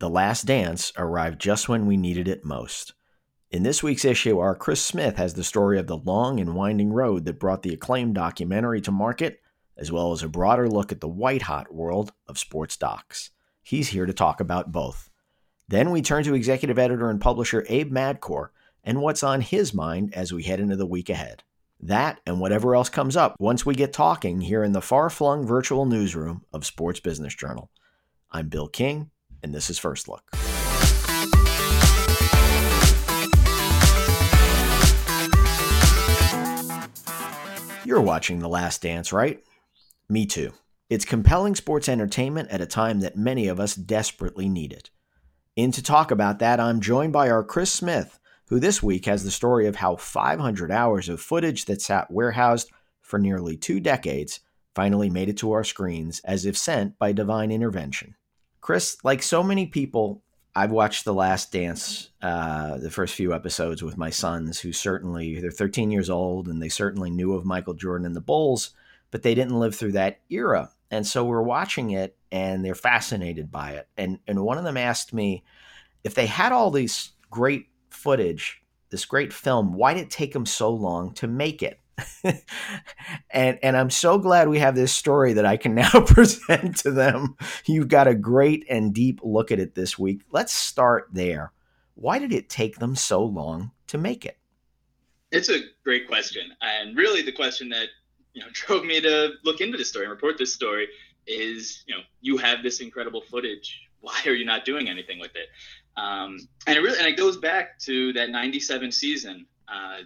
The Last Dance arrived just when we needed it most. In this week's issue, our Chris Smith has the story of the long and winding road that brought the acclaimed documentary to market, as well as a broader look at the white hot world of sports docs. He's here to talk about both. Then we turn to executive editor and publisher Abe Madkour and what's on his mind as we head into the week ahead. That and whatever else comes up once we get talking here in the far flung virtual newsroom of Sports Business Journal. I'm Bill King, and this is First Look. You're watching The Last Dance, right? Me too. It's compelling sports entertainment at a time that many of us desperately need it. In to talk about that, I'm joined by our Chris Smith, who this week has the story of how 500 hours of footage that sat warehoused for nearly two decades finally made it to our screens as if sent by divine intervention. Chris, like so many people, I've watched The Last Dance, uh, the first few episodes with my sons, who certainly, they're 13 years old and they certainly knew of Michael Jordan and the Bulls, but they didn't live through that era. And so we're watching it and they're fascinated by it. And, and one of them asked me if they had all these great footage, this great film, why did it take them so long to make it? and and I'm so glad we have this story that I can now present to them. You've got a great and deep look at it this week. Let's start there. Why did it take them so long to make it? It's a great question, and really the question that you know drove me to look into this story and report this story is you know you have this incredible footage. Why are you not doing anything with it? Um, and it really and it goes back to that '97 season. Uh,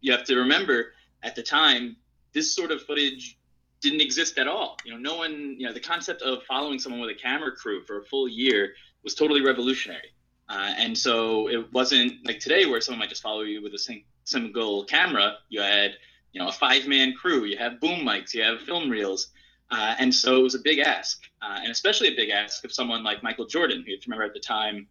you have to remember at the time this sort of footage didn't exist at all. You know, no one. You know, the concept of following someone with a camera crew for a full year was totally revolutionary. Uh, and so it wasn't like today where someone might just follow you with a sing- single camera. You had, you know, a five-man crew. You have boom mics. You have film reels. Uh, and so it was a big ask, uh, and especially a big ask of someone like Michael Jordan, who, if you remember at the time,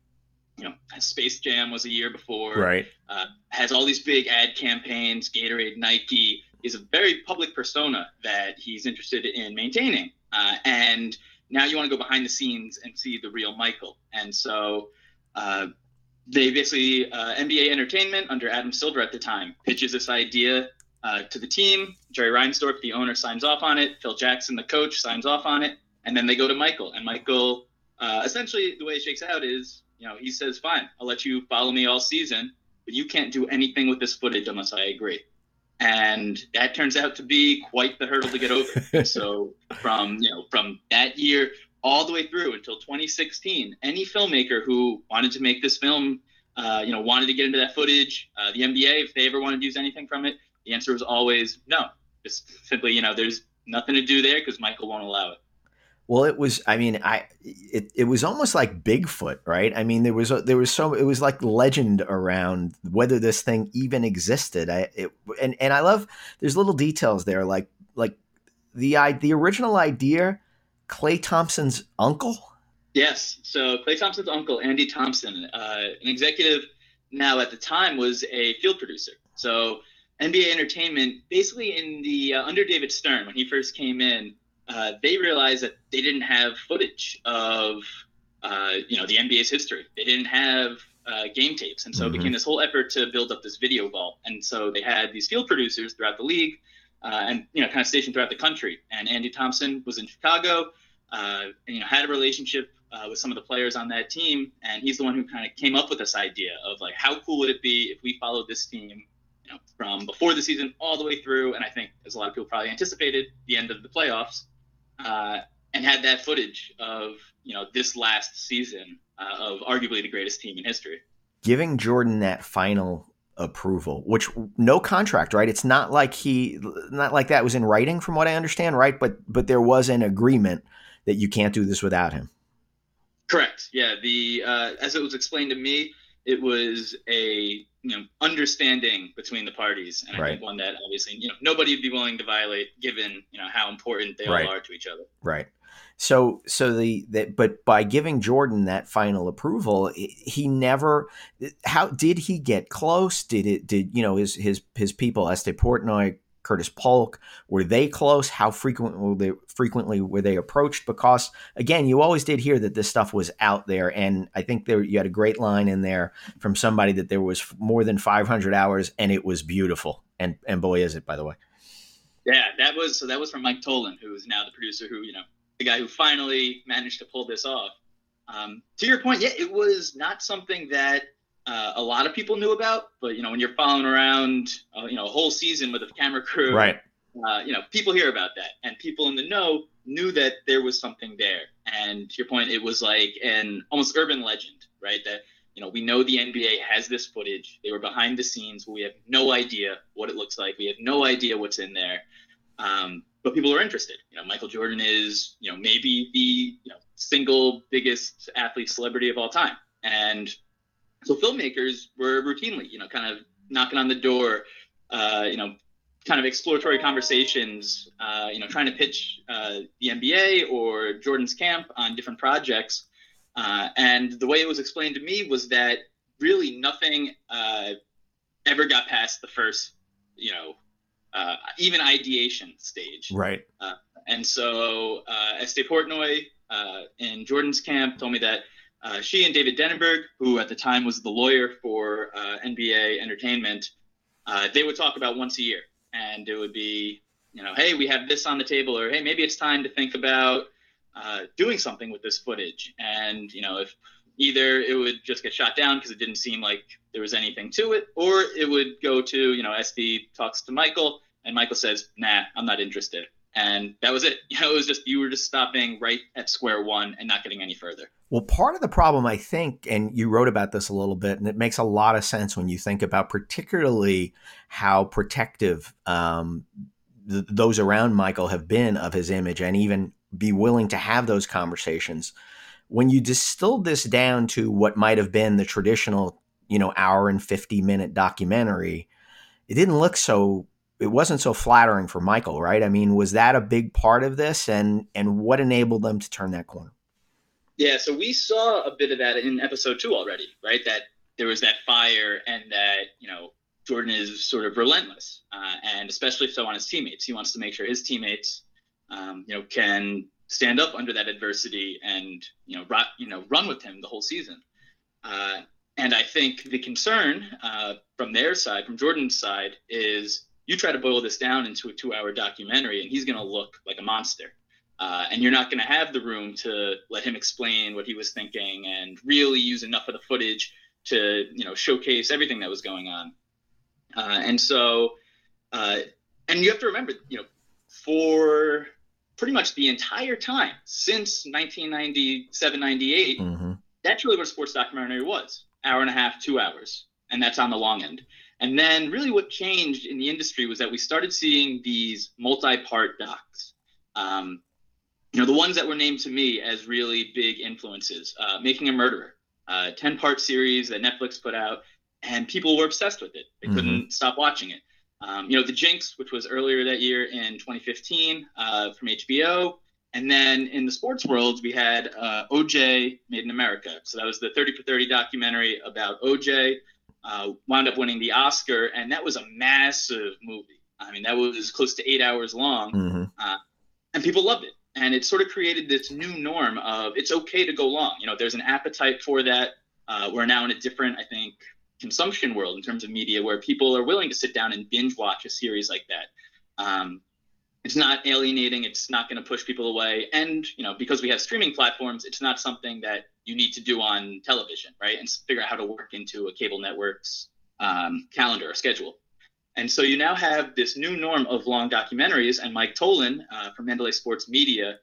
you know, Space Jam was a year before. Right. Uh, has all these big ad campaigns, Gatorade, Nike. Is a very public persona that he's interested in maintaining. Uh, and now you want to go behind the scenes and see the real Michael. And so uh, they basically, uh, NBA Entertainment under Adam Silver at the time, pitches this idea uh, to the team. Jerry Reinsdorf, the owner, signs off on it. Phil Jackson, the coach, signs off on it. And then they go to Michael. And Michael, uh, essentially, the way it shakes out is you know, he says, fine, I'll let you follow me all season, but you can't do anything with this footage unless I agree. And that turns out to be quite the hurdle to get over. so from, you know, from that year all the way through until 2016, any filmmaker who wanted to make this film, uh, you know, wanted to get into that footage, uh, the NBA, if they ever wanted to use anything from it, the answer was always no. Just simply, you know, there's nothing to do there because Michael won't allow it. Well, it was. I mean, I it, it was almost like Bigfoot, right? I mean, there was a, there was so it was like legend around whether this thing even existed. I it, and and I love there's little details there, like like the I the original idea, Klay Thompson's uncle. Yes, so Klay Thompson's uncle, Andy Thompson, uh, an executive now at the time was a field producer. So NBA Entertainment, basically in the uh, under David Stern when he first came in uh, they realized that they didn't have footage of uh, you know the NBA's history. They didn't have uh, game tapes, and so mm-hmm. it became this whole effort to build up this video vault. And so they had these field producers throughout the league, uh, and you know kind of stationed throughout the country. And Andy Thompson was in Chicago, uh, and you know had a relationship with some of the players on that team, and he's the one who kind of came up with this idea of like how cool would it be if we followed this team you know, from before the season all the way through, and I think as a lot of people probably anticipated, the end of the playoffs uh, and had that footage of you know this last season uh, of arguably the greatest team in history. Giving Jordan that final approval, which no contract, right? It's not like he, not like that was in writing, from what I understand, right? But but there was an agreement that you can't do this without him. Correct. Yeah. The uh, as it was explained to me, it was a you know understanding between the parties, and I right. think one that obviously you know nobody would be willing to violate, given you know how important they right. all are to each other. Right. So so the that but by giving Jordan that final approval, he never how did he get close? Did it did you know his his his people Estee Portnoy, Curtis Polk? Were they close? How frequent were they, frequently were they approached? Because again, you always did hear that this stuff was out there, and I think there you had a great line in there from somebody that there was more than 500 hours, and it was beautiful. And and boy, is it by the way. Yeah, that was so. That was from Mike Tollin, who is now the producer, who you know, the guy who finally managed to pull this off. Um, to your point, yeah, it was not something that uh, a lot of people knew about, but you know, when you're following around, uh, you know, a whole season with a camera crew, right? Uh, you know, people hear about that, and people in the know knew that there was something there. And to your point, it was like an almost urban legend, right? That you know, we know the NBA has this footage. They were behind the scenes, but we have no idea what it looks like. We have no idea what's in there. Um, but people are interested. You know, Michael Jordan is, you know, maybe the you know single biggest athlete celebrity of all time, and so filmmakers were routinely, you know, kind of knocking on the door, uh, you know, kind of exploratory conversations, uh, you know, trying to pitch uh, the NBA or Jordan's camp on different projects. Uh, and the way it was explained to me was that really nothing uh, ever got past the first, you know, uh, even ideation stage. Right. and so Estee Portnoy in Jordan's camp told me that uh, she and David Denenberg, who at the time was the lawyer for uh, NBA Entertainment, uh, they would talk about once a year, and it would be, you know, hey, we have this on the table, or hey, maybe it's time to think about uh, doing something with this footage, and you know, if either it would just get shot down because it didn't seem like there was anything to it, or it would go to, you know, Estee talks to Michael, and Michael says, nah, I'm not interested and that was it. You know, it was just you were just stopping right at square one and not getting any further. Well, part of the problem, I think, and you wrote about this a little bit, and it makes a lot of sense when you think about particularly how protective um, th- those around Michael have been of his image, and even be willing to have those conversations. When you distilled this down to what might have been the traditional, you know, hour and fifty minute documentary, it didn't look so it wasn't so flattering for Michael, right? I mean, was that a big part of this, and and what enabled them to turn that corner? Yeah, so we saw a bit of that in episode two already, right? That there was that fire, and that you know Jordan is sort of relentless, uh, and especially so on his teammates. He wants to make sure his teammates, um, you know, can stand up under that adversity and you know, ro- you know, run with him the whole season. Uh, and I think the concern uh, from their side, from Jordan's side, is you try to boil this down into a two hour documentary and he's going to look like a monster. Uh, and you're not going to have the room to let him explain what he was thinking and really use enough of the footage to you know showcase everything that was going on. Uh, and so, uh, and you have to remember, you know, for pretty much the entire time since 1997, 98, mm-hmm. that's really what a sports documentary was: hour and a half, two hours, and that's on the long end. And then really what changed in the industry was that we started seeing these multi-part docs. Um, you know, the ones that were named to me as really big influences, uh, Making a Murderer, a 10-part series that Netflix put out, and people were obsessed with it. They mm-hmm. couldn't stop watching it. Um, you know, The Jinx, which was earlier that year in 2015 uh, from HBO. And then in the sports world, we had uh, OJ Made in America. So that was the 30 for 30 documentary about OJ uh, wound up winning the Oscar, and that was a massive movie. I mean, that was close to eight hours long, mm-hmm. uh, and people loved it. And it sort of created this new norm of it's okay to go long. You know, there's an appetite for that. Uh, we're now in a different, I think, consumption world in terms of media where people are willing to sit down and binge watch a series like that. Um, it's not alienating. It's not going to push people away. And you know, because we have streaming platforms, it's not something that you need to do on television, right? And figure out how to work into a cable network's um, calendar or schedule. And so you now have this new norm of long documentaries. And Mike Tollin uh, from Mandalay Sports Media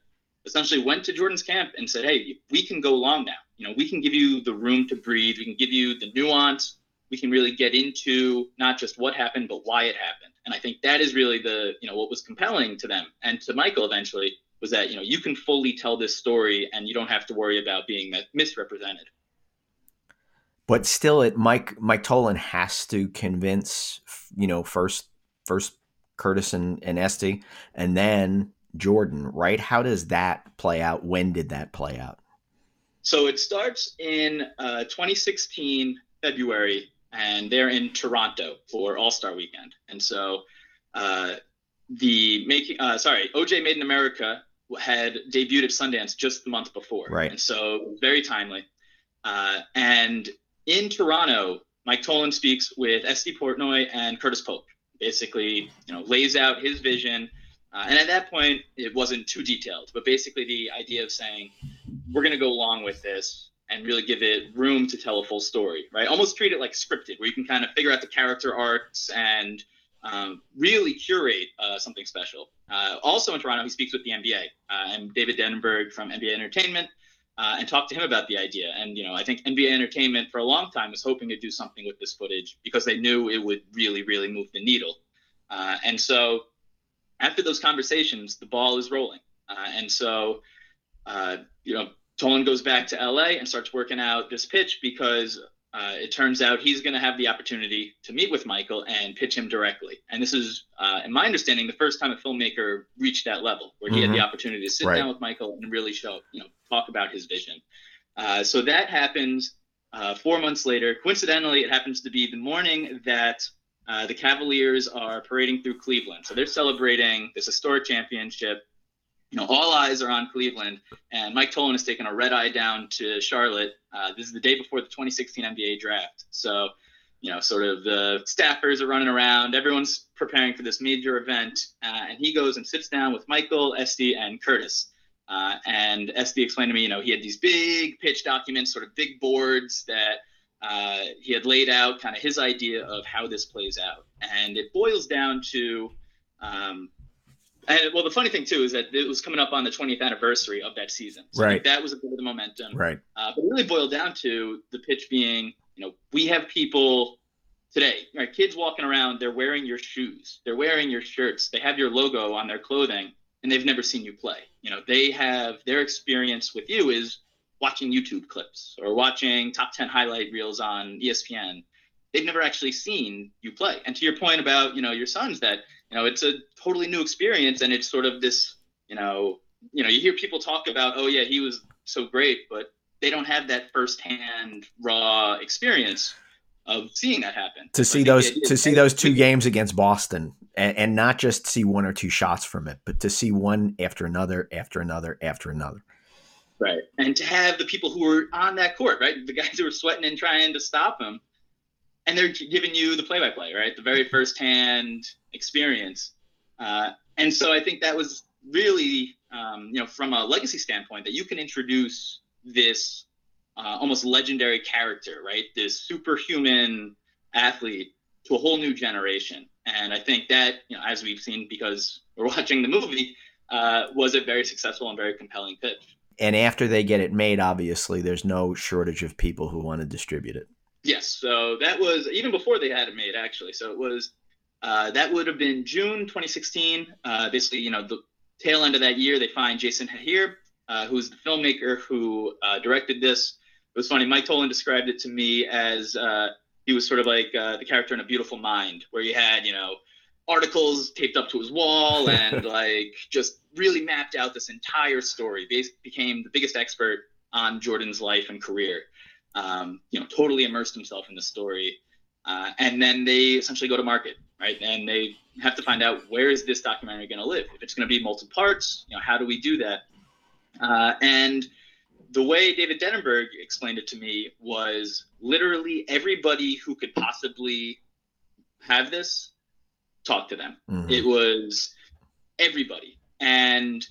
essentially went to Jordan's camp and said, "Hey, we can go long now. You know, we can give you the room to breathe. We can give you the nuance. We can really get into not just what happened, but why it happened." And I think that is really the you know what was compelling to them and to Michael eventually was that you know you can fully tell this story and you don't have to worry about being misrepresented. But still, it Mike Mike Tollin has to convince you know first first Curtis and, and Estee and then Jordan, right? How does that play out? When did that play out? So it starts in uh, 2016 February, and they're in Toronto for All Star Weekend. And so uh, the making, uh, sorry, OJ Made in America had debuted at Sundance just the month before, right? And so very timely. Uh, and in Toronto, Mike Tollin speaks with Estee Portnoy and Curtis Polk. Basically, you know, lays out his vision. Uh, and at that point, it wasn't too detailed, but basically the idea of saying we're going to go along with this and really give it room to tell a full story, right? Almost treat it like scripted, where you can kind of figure out the character arcs and um, really curate uh, something special. Uh, also in Toronto, he speaks with the NBA uh, and David Denenberg from NBA Entertainment. Uh, and talked to him about the idea. And you know, I think NBA Entertainment for a long time was hoping to do something with this footage because they knew it would really, really move the needle. Uh, and so, after those conversations, the ball is rolling. Uh, and so, you know, Tollin goes back to LA and starts working out this pitch because uh, it turns out he's going to have the opportunity to meet with Michael and pitch him directly. And this is, uh, in my understanding, the first time a filmmaker reached that level where he mm-hmm. had the opportunity to sit right. down with Michael and really show, you know, talk about his vision. Uh, so that happens uh, four months later. Coincidentally, it happens to be the morning that uh, the Cavaliers are parading through Cleveland. So they're celebrating this historic championship you know, all eyes are on Cleveland, and Mike Tollin has taken a red eye down to Charlotte. Uh, this is the day before the 2016 NBA draft, so you know, sort of the staffers are running around, everyone's preparing for this major event, uh, and he goes and sits down with Michael, Estee, and Curtis. Uh, and Estee explained to me, you know, he had these big pitch documents, sort of big boards that uh, he had laid out, kind of his idea of how this plays out, and it boils down to um, and well, the funny thing too is that it was coming up on the 20th anniversary of that season. So right. that was a bit of the momentum. Right. Uh, but it really boiled down to the pitch being, you know, we have people today, right? Kids walking around, they're wearing your shoes, they're wearing your shirts, they have your logo on their clothing, and they've never seen you play. You know, they have their experience with you is watching YouTube clips or watching top 10 highlight reels on ESPN. They've never actually seen you play. And to your point about, you know, your sons that you know, it's a totally new experience, and it's sort of this, you know, you know, you hear people talk about, oh yeah, he was so great, but they don't have that firsthand raw experience of seeing that happen. To see those to see those two games against Boston and, and, not just see one or two shots from it, but to see one after another, after another, after another. Right. And to have the people who were on that court, right? The guys who were sweating and trying to stop him, and they're giving you the play-by-play, right? The very first-hand experience. Uh, and so I think that was really, um, you know, from a legacy standpoint, that you can introduce this uh, almost legendary character, right? This superhuman athlete to a whole new generation. And I think that, you know, as we've seen because we're watching the movie, uh, was a very successful and very compelling pitch. And after they get it made, obviously, there's no shortage of people who want to distribute it. Yes, so that was even before they had it made, actually. So it was uh, that would have been June 2016. Uh, basically, you know, the tail end of that year, they find Jason Hehir, uh, who's the filmmaker who uh, directed this. It was funny. Mike Tollin described it to me as uh, he was sort of like uh, the character in A Beautiful Mind, where you had, you know, articles taped up to his wall and like just really mapped out this entire story. Bas- became the biggest expert on Jordan's life and career um, you know, totally immersed himself in the story. Uh, and then they essentially go to market, right? And they have to find out where is this documentary going to live? If it's going to be multiple parts, you know, how do we do that? Uh, and the way David Denenberg explained it to me was literally everybody who could possibly have this, talk to them. Mm-hmm. It was everybody. And,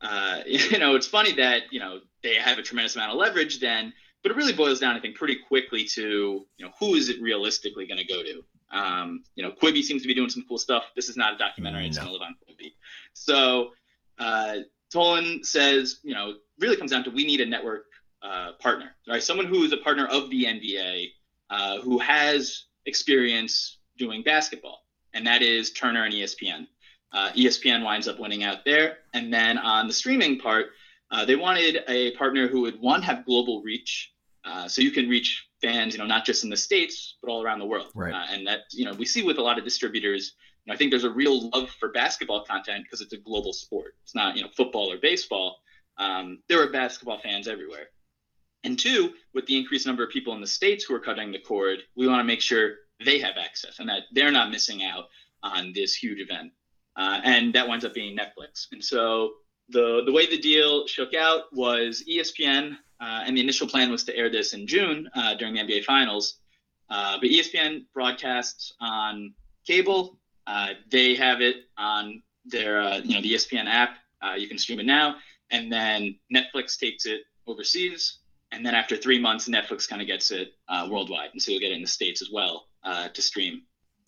uh, you know, it's funny that, you know, they have a tremendous amount of leverage then but it really boils down, I think, pretty quickly to you know who is it realistically going to go to. Um, you know, Quibi seems to be doing some cool stuff. This is not a documentary; no. it's going to live on Quibi. So uh, Tollin says, you know, really comes down to we need a network uh, partner, right? Someone who is a partner of the NBA, uh, who has experience doing basketball, and that is Turner and ESPN. Uh, ESPN winds up winning out there, and then on the streaming part, uh, they wanted a partner who would one have global reach, uh, so you can reach fans, you know, not just in the states but all around the world. Right. Uh, and that, you know, we see with a lot of distributors. You know, I think there's a real love for basketball content because it's a global sport. It's not, you know, football or baseball. Um, there are basketball fans everywhere. And two, with the increased number of people in the states who are cutting the cord, we want to make sure they have access and that they're not missing out on this huge event. uh, and that winds up being Netflix. And so the the way the deal shook out was ESPN, uh, and the initial plan was to air this in June uh, during the NBA Finals. Uh, but ESPN broadcasts on cable. Uh, they have it on their uh, you know the ESPN app. you can stream it now, and then Netflix takes it overseas, and then after three months, Netflix kind of gets it worldwide, and so you'll get it in the states as well to stream.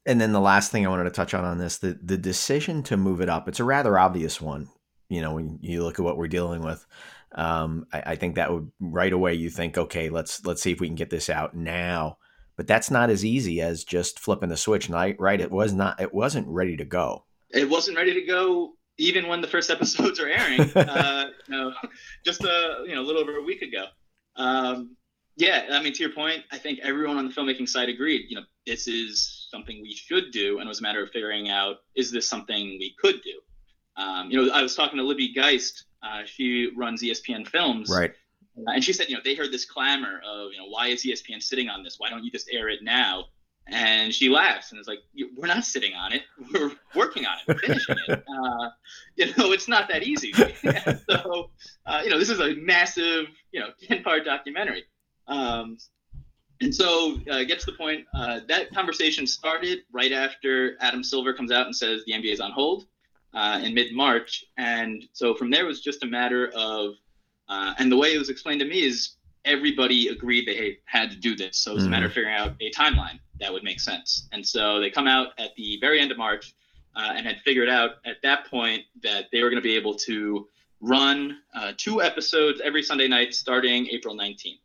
And then the last thing I wanted to touch on on this, the the decision to move it up, it's a rather obvious one. You know, when you look at what we're dealing with, um, I, I, think that would right away you think, okay, let's let's see if we can get this out now. But that's not as easy as just flipping the switch. And I, right, it was not, it wasn't ready to go. It wasn't ready to go even when the first episodes are airing. uh, just a you know a little over a week ago. Um, yeah, I mean, to your point, I think everyone on the filmmaking side agreed. You know, this is something we should do, and it was a matter of figuring out is this something we could do. Um, you know, I was talking to Libby Geist. Uh, she runs ESPN Films, right? And she said, you know, they heard this clamor of, you know, why is ESPN sitting on this? Why don't you just air it now? And she laughs and is like, "We're not sitting on it. We're working on it, We're finishing it. Uh, you know, it's not that easy." so, uh, you know, this is a massive, you know, ten-part documentary. Um, and so uh, get to the point. Uh, that conversation started right after Adam Silver comes out and says the NBA is on hold uh, in mid March. And so from there it was just a matter of, uh, and the way it was explained to me is everybody agreed they had to do this. So it was mm-hmm. a matter of figuring out a timeline that would make sense. And so they come out at the very end of March uh, and had figured out at that point that they were going to be able to run uh, two episodes every Sunday night starting April 19th.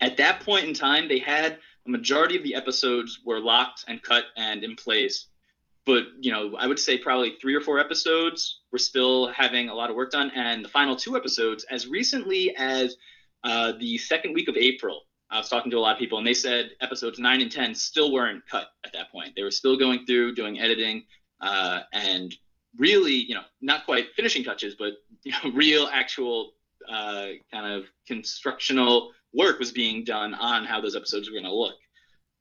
At that point in time, they had a majority of the episodes were locked and cut and in place. But you know, I would say probably three or four episodes were still having a lot of work done, and the final two episodes, as recently as uh, the second week of April, I was talking to a lot of people, and they said episodes nine and ten still weren't cut at that point. They were still going through doing editing, uh, and really, you know, not quite finishing touches, but you know, real actual uh, kind of constructional work was being done on how those episodes were going to look.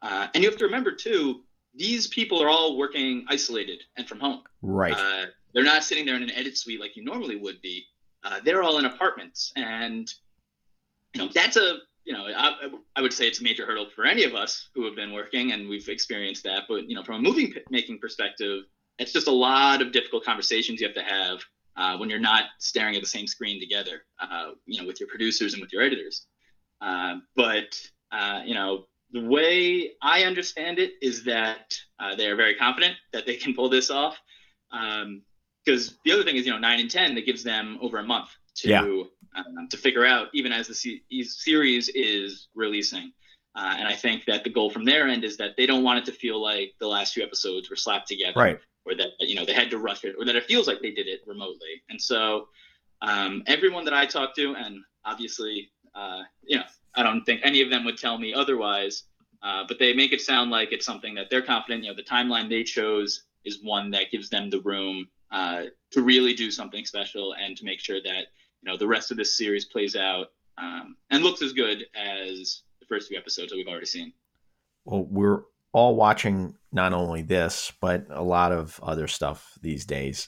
Uh, and you have to remember too, these people are all working isolated and from home. Right. Uh, they're not sitting there in an edit suite like you normally would be. Uh, they're all in apartments, and you know that's a you know I, I would say it's a major hurdle for any of us who have been working and we've experienced that. But you know from a movie making perspective, it's just a lot of difficult conversations you have to have uh, when you're not staring at the same screen together. Uh, you know with your producers and with your editors. Uh, but uh, you know, the way I understand it is that uh, they are very confident that they can pull this off. Because um, the other thing is, you know, nine and ten, that gives them over a month to yeah. um, to figure out, even as the c- series is releasing. Uh, and I think that the goal from their end is that they don't want it to feel like the last few episodes were slapped together, right? Or that you know they had to rush it, or that it feels like they did it remotely. And so, um, everyone that I talked to, and obviously uh, you know, I don't think any of them would tell me otherwise. Uh, but they make it sound like it's something that they're confident. You know, the timeline they chose is one that gives them the room uh, to really do something special and to make sure that you know the rest of this series plays out um, and looks as good as the first few episodes that we've already seen. Well, we're all watching not only this but a lot of other stuff these days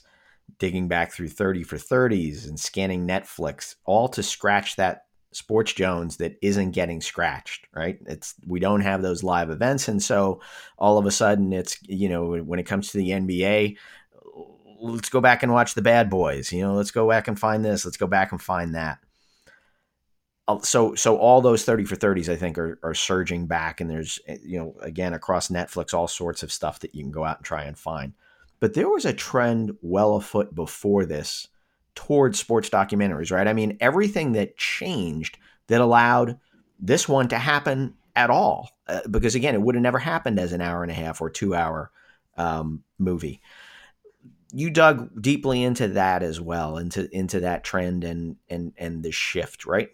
digging back through 30 for 30s and scanning netflix all to scratch that Sports Jones that isn't getting scratched, right? It's we don't have those live events, and so all of a sudden, it's you know when it comes to the NBA, let's go back and watch the Bad Boys. You know, let's go back and find this. Let's go back and find that. So so all those 30 for 30s i think are, are surging back and there's eh, you know again across netflix all sorts of stuff that you can go out and try and find but there was a trend well afoot before this towards sports documentaries, right? I mean, everything that changed that allowed this one to happen at all, uh, because again, it would have never happened as an hour and a half or two hour um, movie. You dug deeply into that as well, into into that trend and and and the shift, right?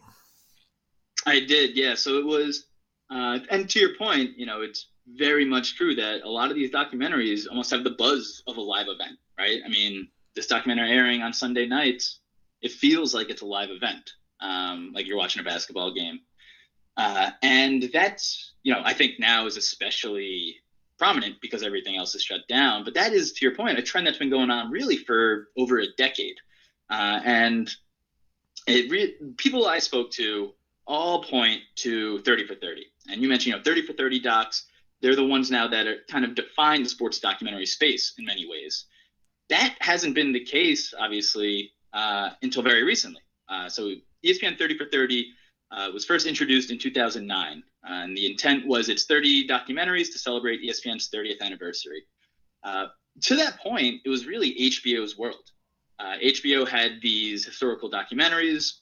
I did, yeah. So it was, uh, and to your point, you know, it's very much true that a lot of these documentaries almost have the buzz of a live event, right? I mean, this documentary airing on Sunday nights, it feels like it's a live event, um, like you're watching a basketball game. Uh, and that's, you know, I think now is especially prominent because everything else is shut down. But that is, to your point, a trend that's been going on really for over a decade. Uh, and it re- people I spoke to all point to 30 for 30. And you mentioned, you know, 30 for 30 docs. They're the ones now that are kind of define the sports documentary space in many ways. That hasn't been the case, obviously, uh, until very recently. Uh, so ESPN 30 for 30 uh, was first introduced in 2009, uh, and the intent was it's 30 documentaries to celebrate ESPN's 30th anniversary. Uh, to that point, it was really HBO's world. HBO uh, had these historical documentaries.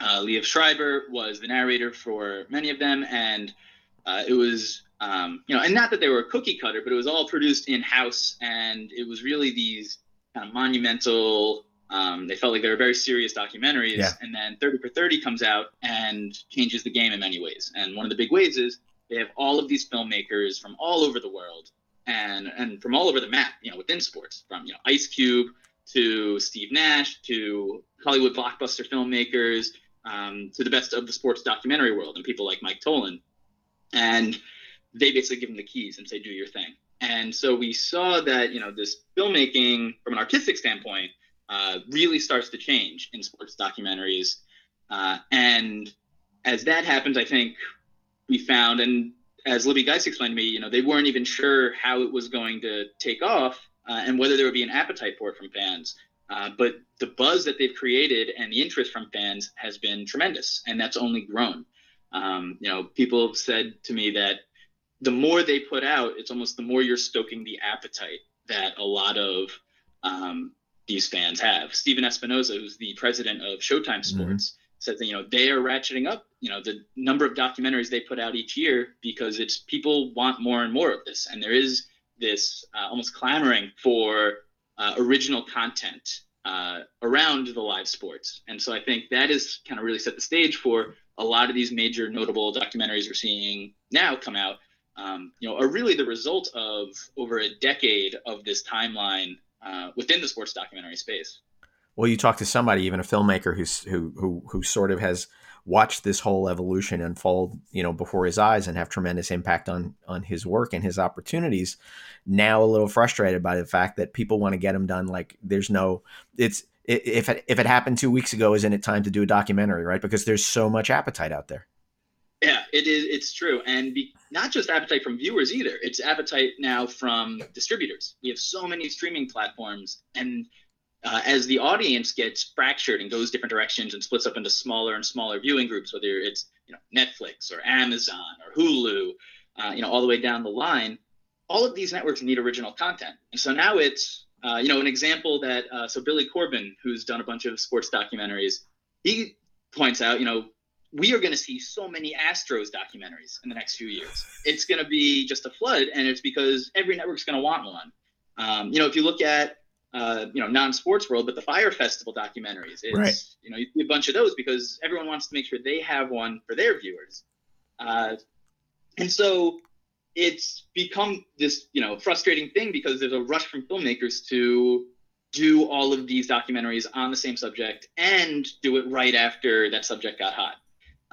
Uh, Schreiber was the narrator for many of them, and it was um, you know, and not that they were a cookie cutter, but it was all produced in house, and it was really these kind of monumental um, they felt like they were very serious documentaries, yeah. and then 30 for 30 comes out and changes the game in many ways. And one of the big ways is they have all of these filmmakers from all over the world and and from all over the map, you know, within sports, from you know Ice Cube to Steve Nash to Hollywood blockbuster filmmakers um, to the best of the sports documentary world, and people like Mike Tollin, and they basically give them the keys and say, "Do your thing." And so we saw that you know this filmmaking from an artistic standpoint uh, really starts to change in sports documentaries. Uh, and as that happens, I think we found, and as Libby Geist explained to me, you know, they weren't even sure how it was going to take off uh, and whether there would be an appetite for it from fans. Uh, but the buzz that they've created and the interest from fans has been tremendous, and that's only grown. Um, you know, people have said to me that the more they put out, it's almost the more you're stoking the appetite that a lot of um, these fans have. Stephen Espinoza, who's the president of Showtime mm-hmm. Sports, mm-hmm. said that you know they are ratcheting up you know the number of documentaries they put out each year because it's people want more and more of this, and there is this uh, almost clamoring for uh, original content uh, around the live sports, and so I think that is kind of really set the stage for a lot of these major notable documentaries we're seeing now come out. Um, you know, are really the result of over a decade of this timeline uh, within the sports documentary space. Well, you talk to somebody, even a filmmaker who's who who who sort of has watched this whole evolution unfold, you know, before his eyes and have tremendous impact on on his work and his opportunities. Now a little frustrated by the fact that people want to get them done. Like there's no, it's if it, if it happened two weeks ago, isn't it time to do a documentary, right? Because there's so much appetite out there. Yeah, it is. It's true, and be, not just appetite from viewers either. It's appetite now from distributors. We have so many streaming platforms, and uh, as the audience gets fractured and goes different directions and splits up into smaller and smaller viewing groups, whether it's you know Netflix or Amazon or Hulu, uh, you know all the way down the line, all of these networks need original content, and so now it's uh, you know an example that uh, so Billy Corben, who's done a bunch of sports documentaries, he points out you know we are going to see so many Astros documentaries in the next few years. It's going to be just a flood, and it's because every network's going to want one. Um, you know, if you look at uh, you know non-sports world, but the Fire Festival documentaries, it's right. you know you see a bunch of those because everyone wants to make sure they have one for their viewers, uh, and so it's become this you know frustrating thing because there's a rush from filmmakers to do all of these documentaries on the same subject and do it right after that subject got hot.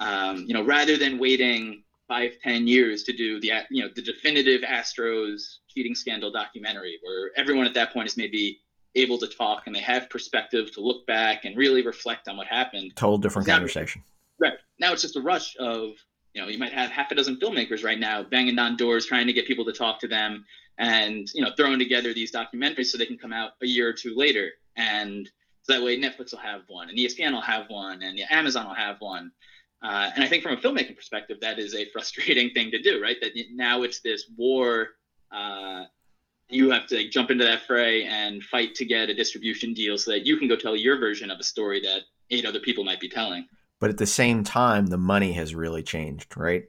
Um, you know, rather than waiting five, ten years to do the you know the definitive Astros cheating scandal documentary, where everyone at that point is maybe able to talk and they have perspective to look back and really reflect on what happened. Total different now, conversation. Right now, it's just a rush of you know you might have half a dozen filmmakers right now banging on doors trying to get people to talk to them and you know throwing together these documentaries so they can come out a year or two later and so that way netflix will have one and espn will have one and amazon will have one uh, and I think from a filmmaking perspective, that is a frustrating thing to do, right? That now it's this war. Uh, you have to like, jump into that fray and fight to get a distribution deal so that you can go tell your version of a story that eight other people might be telling. But at the same time, the money has really changed, right?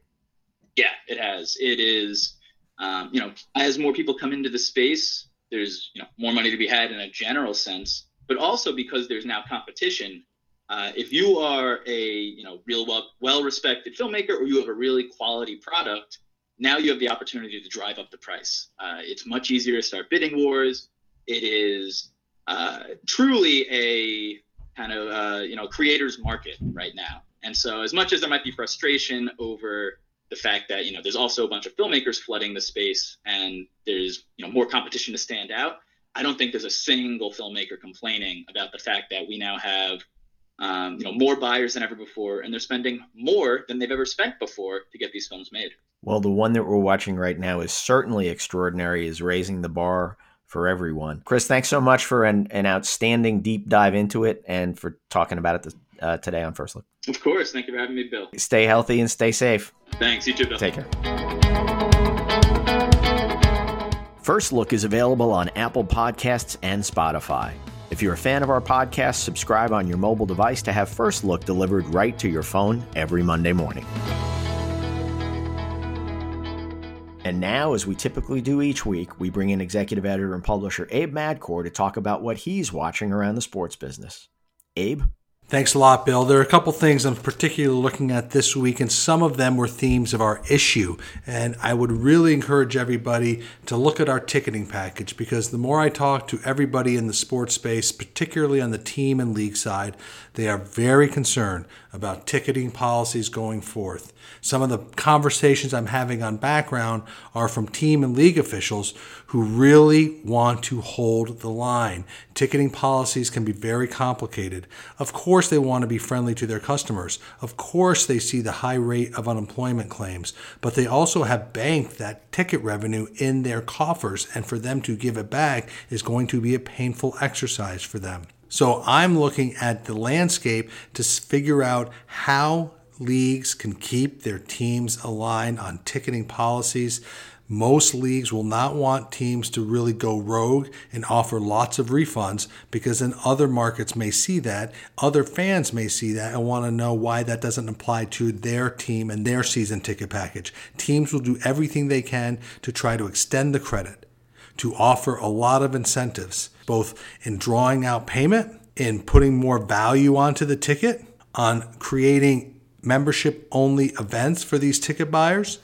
Yeah, it has. It is, um, you know, as more people come into the space, there's you know more money to be had in a general sense, but also because there's now competition uh, if you are a you know real well well respected filmmaker or you have a really quality product, now you have the opportunity to drive up the price. Uh, it's much easier to start bidding wars. It is uh, truly a kind of uh, you know creators market right now. And so as much as there might be frustration over the fact that you know there's also a bunch of filmmakers flooding the space, and there's you know more competition to stand out. I don't think there's a single filmmaker complaining about the fact that we now have um, you know more buyers than ever before, and they're spending more than they've ever spent before to get these films made. Well, the one that we're watching right now is certainly extraordinary, is raising the bar for everyone. Chris, thanks so much for an, an outstanding deep dive into it and for talking about it this, uh, today on First Look. Of course. Thank you for having me, Bill. Stay healthy and stay safe. Thanks. You too, Bill. Take care. First Look is available on Apple Podcasts and Spotify. If you're a fan of our podcast, subscribe on your mobile device to have First Look delivered right to your phone every Monday morning. And now, as we typically do each week, we bring in executive editor and publisher Abe Madkour to talk about what he's watching around the sports business. Abe? Thanks a lot, Bill. There are a couple things I'm particularly looking at this week, and some of them were themes of our issue. And I would really encourage everybody to look at our ticketing package because the more I talk to everybody in the sports space, particularly on the team and league side, they are very concerned about ticketing policies going forth. Some of the conversations I'm having on background are from team and league officials who really want to hold the line. Ticketing policies can be very complicated. Of course, they want to be friendly to their customers. Of course, they see the high rate of unemployment claims, but they also have banked that ticket revenue in their coffers, and for them to give it back is going to be a painful exercise for them. So I'm looking at the landscape to figure out how leagues can keep their teams aligned on ticketing policies. Most leagues will not want teams to really go rogue and offer lots of refunds because then other markets may see that, other fans may see that and want to know why that doesn't apply to their team and their season ticket package. Teams will do everything they can to try to extend the credit, to offer a lot of incentives both in drawing out payment, in putting more value onto the ticket, on creating membership only events for these ticket buyers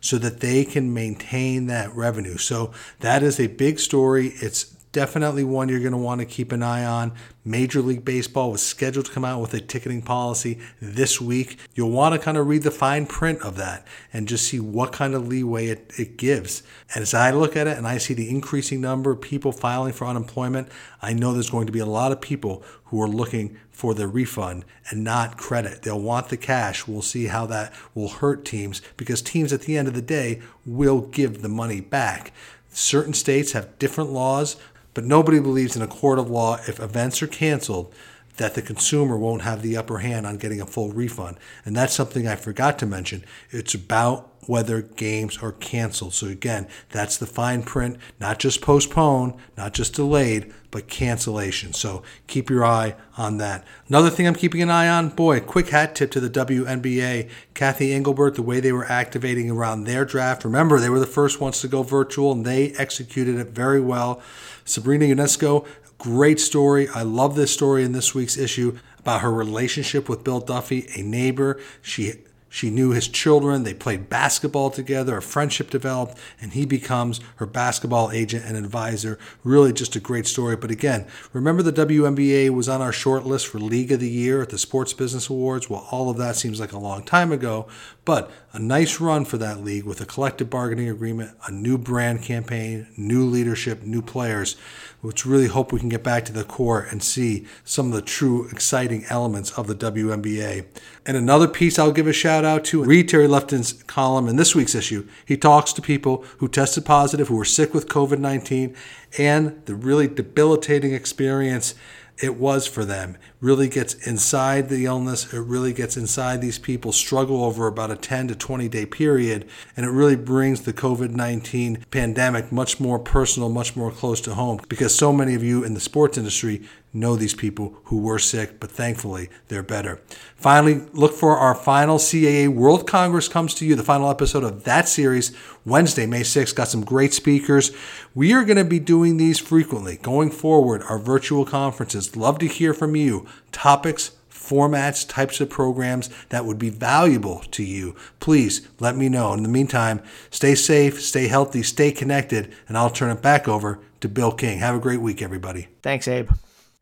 so that they can maintain that revenue. So that is a big story. It's definitely one you're going to want to keep an eye on. Major League Baseball was scheduled to come out with a ticketing policy this week. You'll want to kind of read the fine print of that and just see what kind of leeway it, it gives. As I look at it and I see the increasing number of people filing for unemployment, I know there's going to be a lot of people who are looking for the refund and not credit. They'll want the cash. We'll see how that will hurt teams because teams at the end of the day will give the money back. Certain states have different laws but nobody believes in a court of law if events are canceled that the consumer won't have the upper hand on getting a full refund. And that's something I forgot to mention. It's about whether games are canceled. So again, that's the fine print, not just postponed, not just delayed, but cancellation. So keep your eye on that. Another thing I'm keeping an eye on, boy, quick hat tip to the WNBA. Cathy Engelbert, the way they were activating around their draft. Remember, they were the first ones to go virtual and they executed it very well. Sabrina Ionescu, great story. I love this story in this week's issue about her relationship with Bill Duffy, a neighbor. She she knew his children. They played basketball together. A friendship developed, and he becomes her basketball agent and advisor. Really, just a great story. But again, remember the WNBA was on our short list for League of the Year at the Sports Business Awards? Well, all of that seems like a long time ago, but a nice run for that league with a collective bargaining agreement, a new brand campaign, new leadership, new players. Let's really hope we can get back to the core and see some of the true exciting elements of the WNBA. And another piece I'll give a shout out to read Terry Lefton's column in this week's issue. He talks to people who tested positive, who were sick with COVID 19, and the really debilitating experience it was for them. Really gets inside the illness. It really gets inside these people struggle over about a 10 to 20 day period. And it really brings the COVID 19 pandemic much more personal, much more close to home because so many of you in the sports industry know these people who were sick, but thankfully they're better. Finally, look for our final CAA World Congress comes to you, the final episode of that series, Wednesday, May 6th. Got some great speakers. We are going to be doing these frequently going forward, our virtual conferences. Love to hear from you. Topics, formats, types of programs that would be valuable to you, please let me know. In the meantime, stay safe, stay healthy, stay connected, and I'll turn it back over to Bill King. Have a great week, everybody. Thanks, Abe.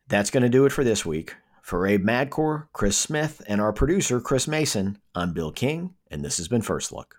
That's going to do it for this week. For Abe Madkour, Chris Smith, and our producer, Chris Mason, I'm Bill King, and this has been First Look.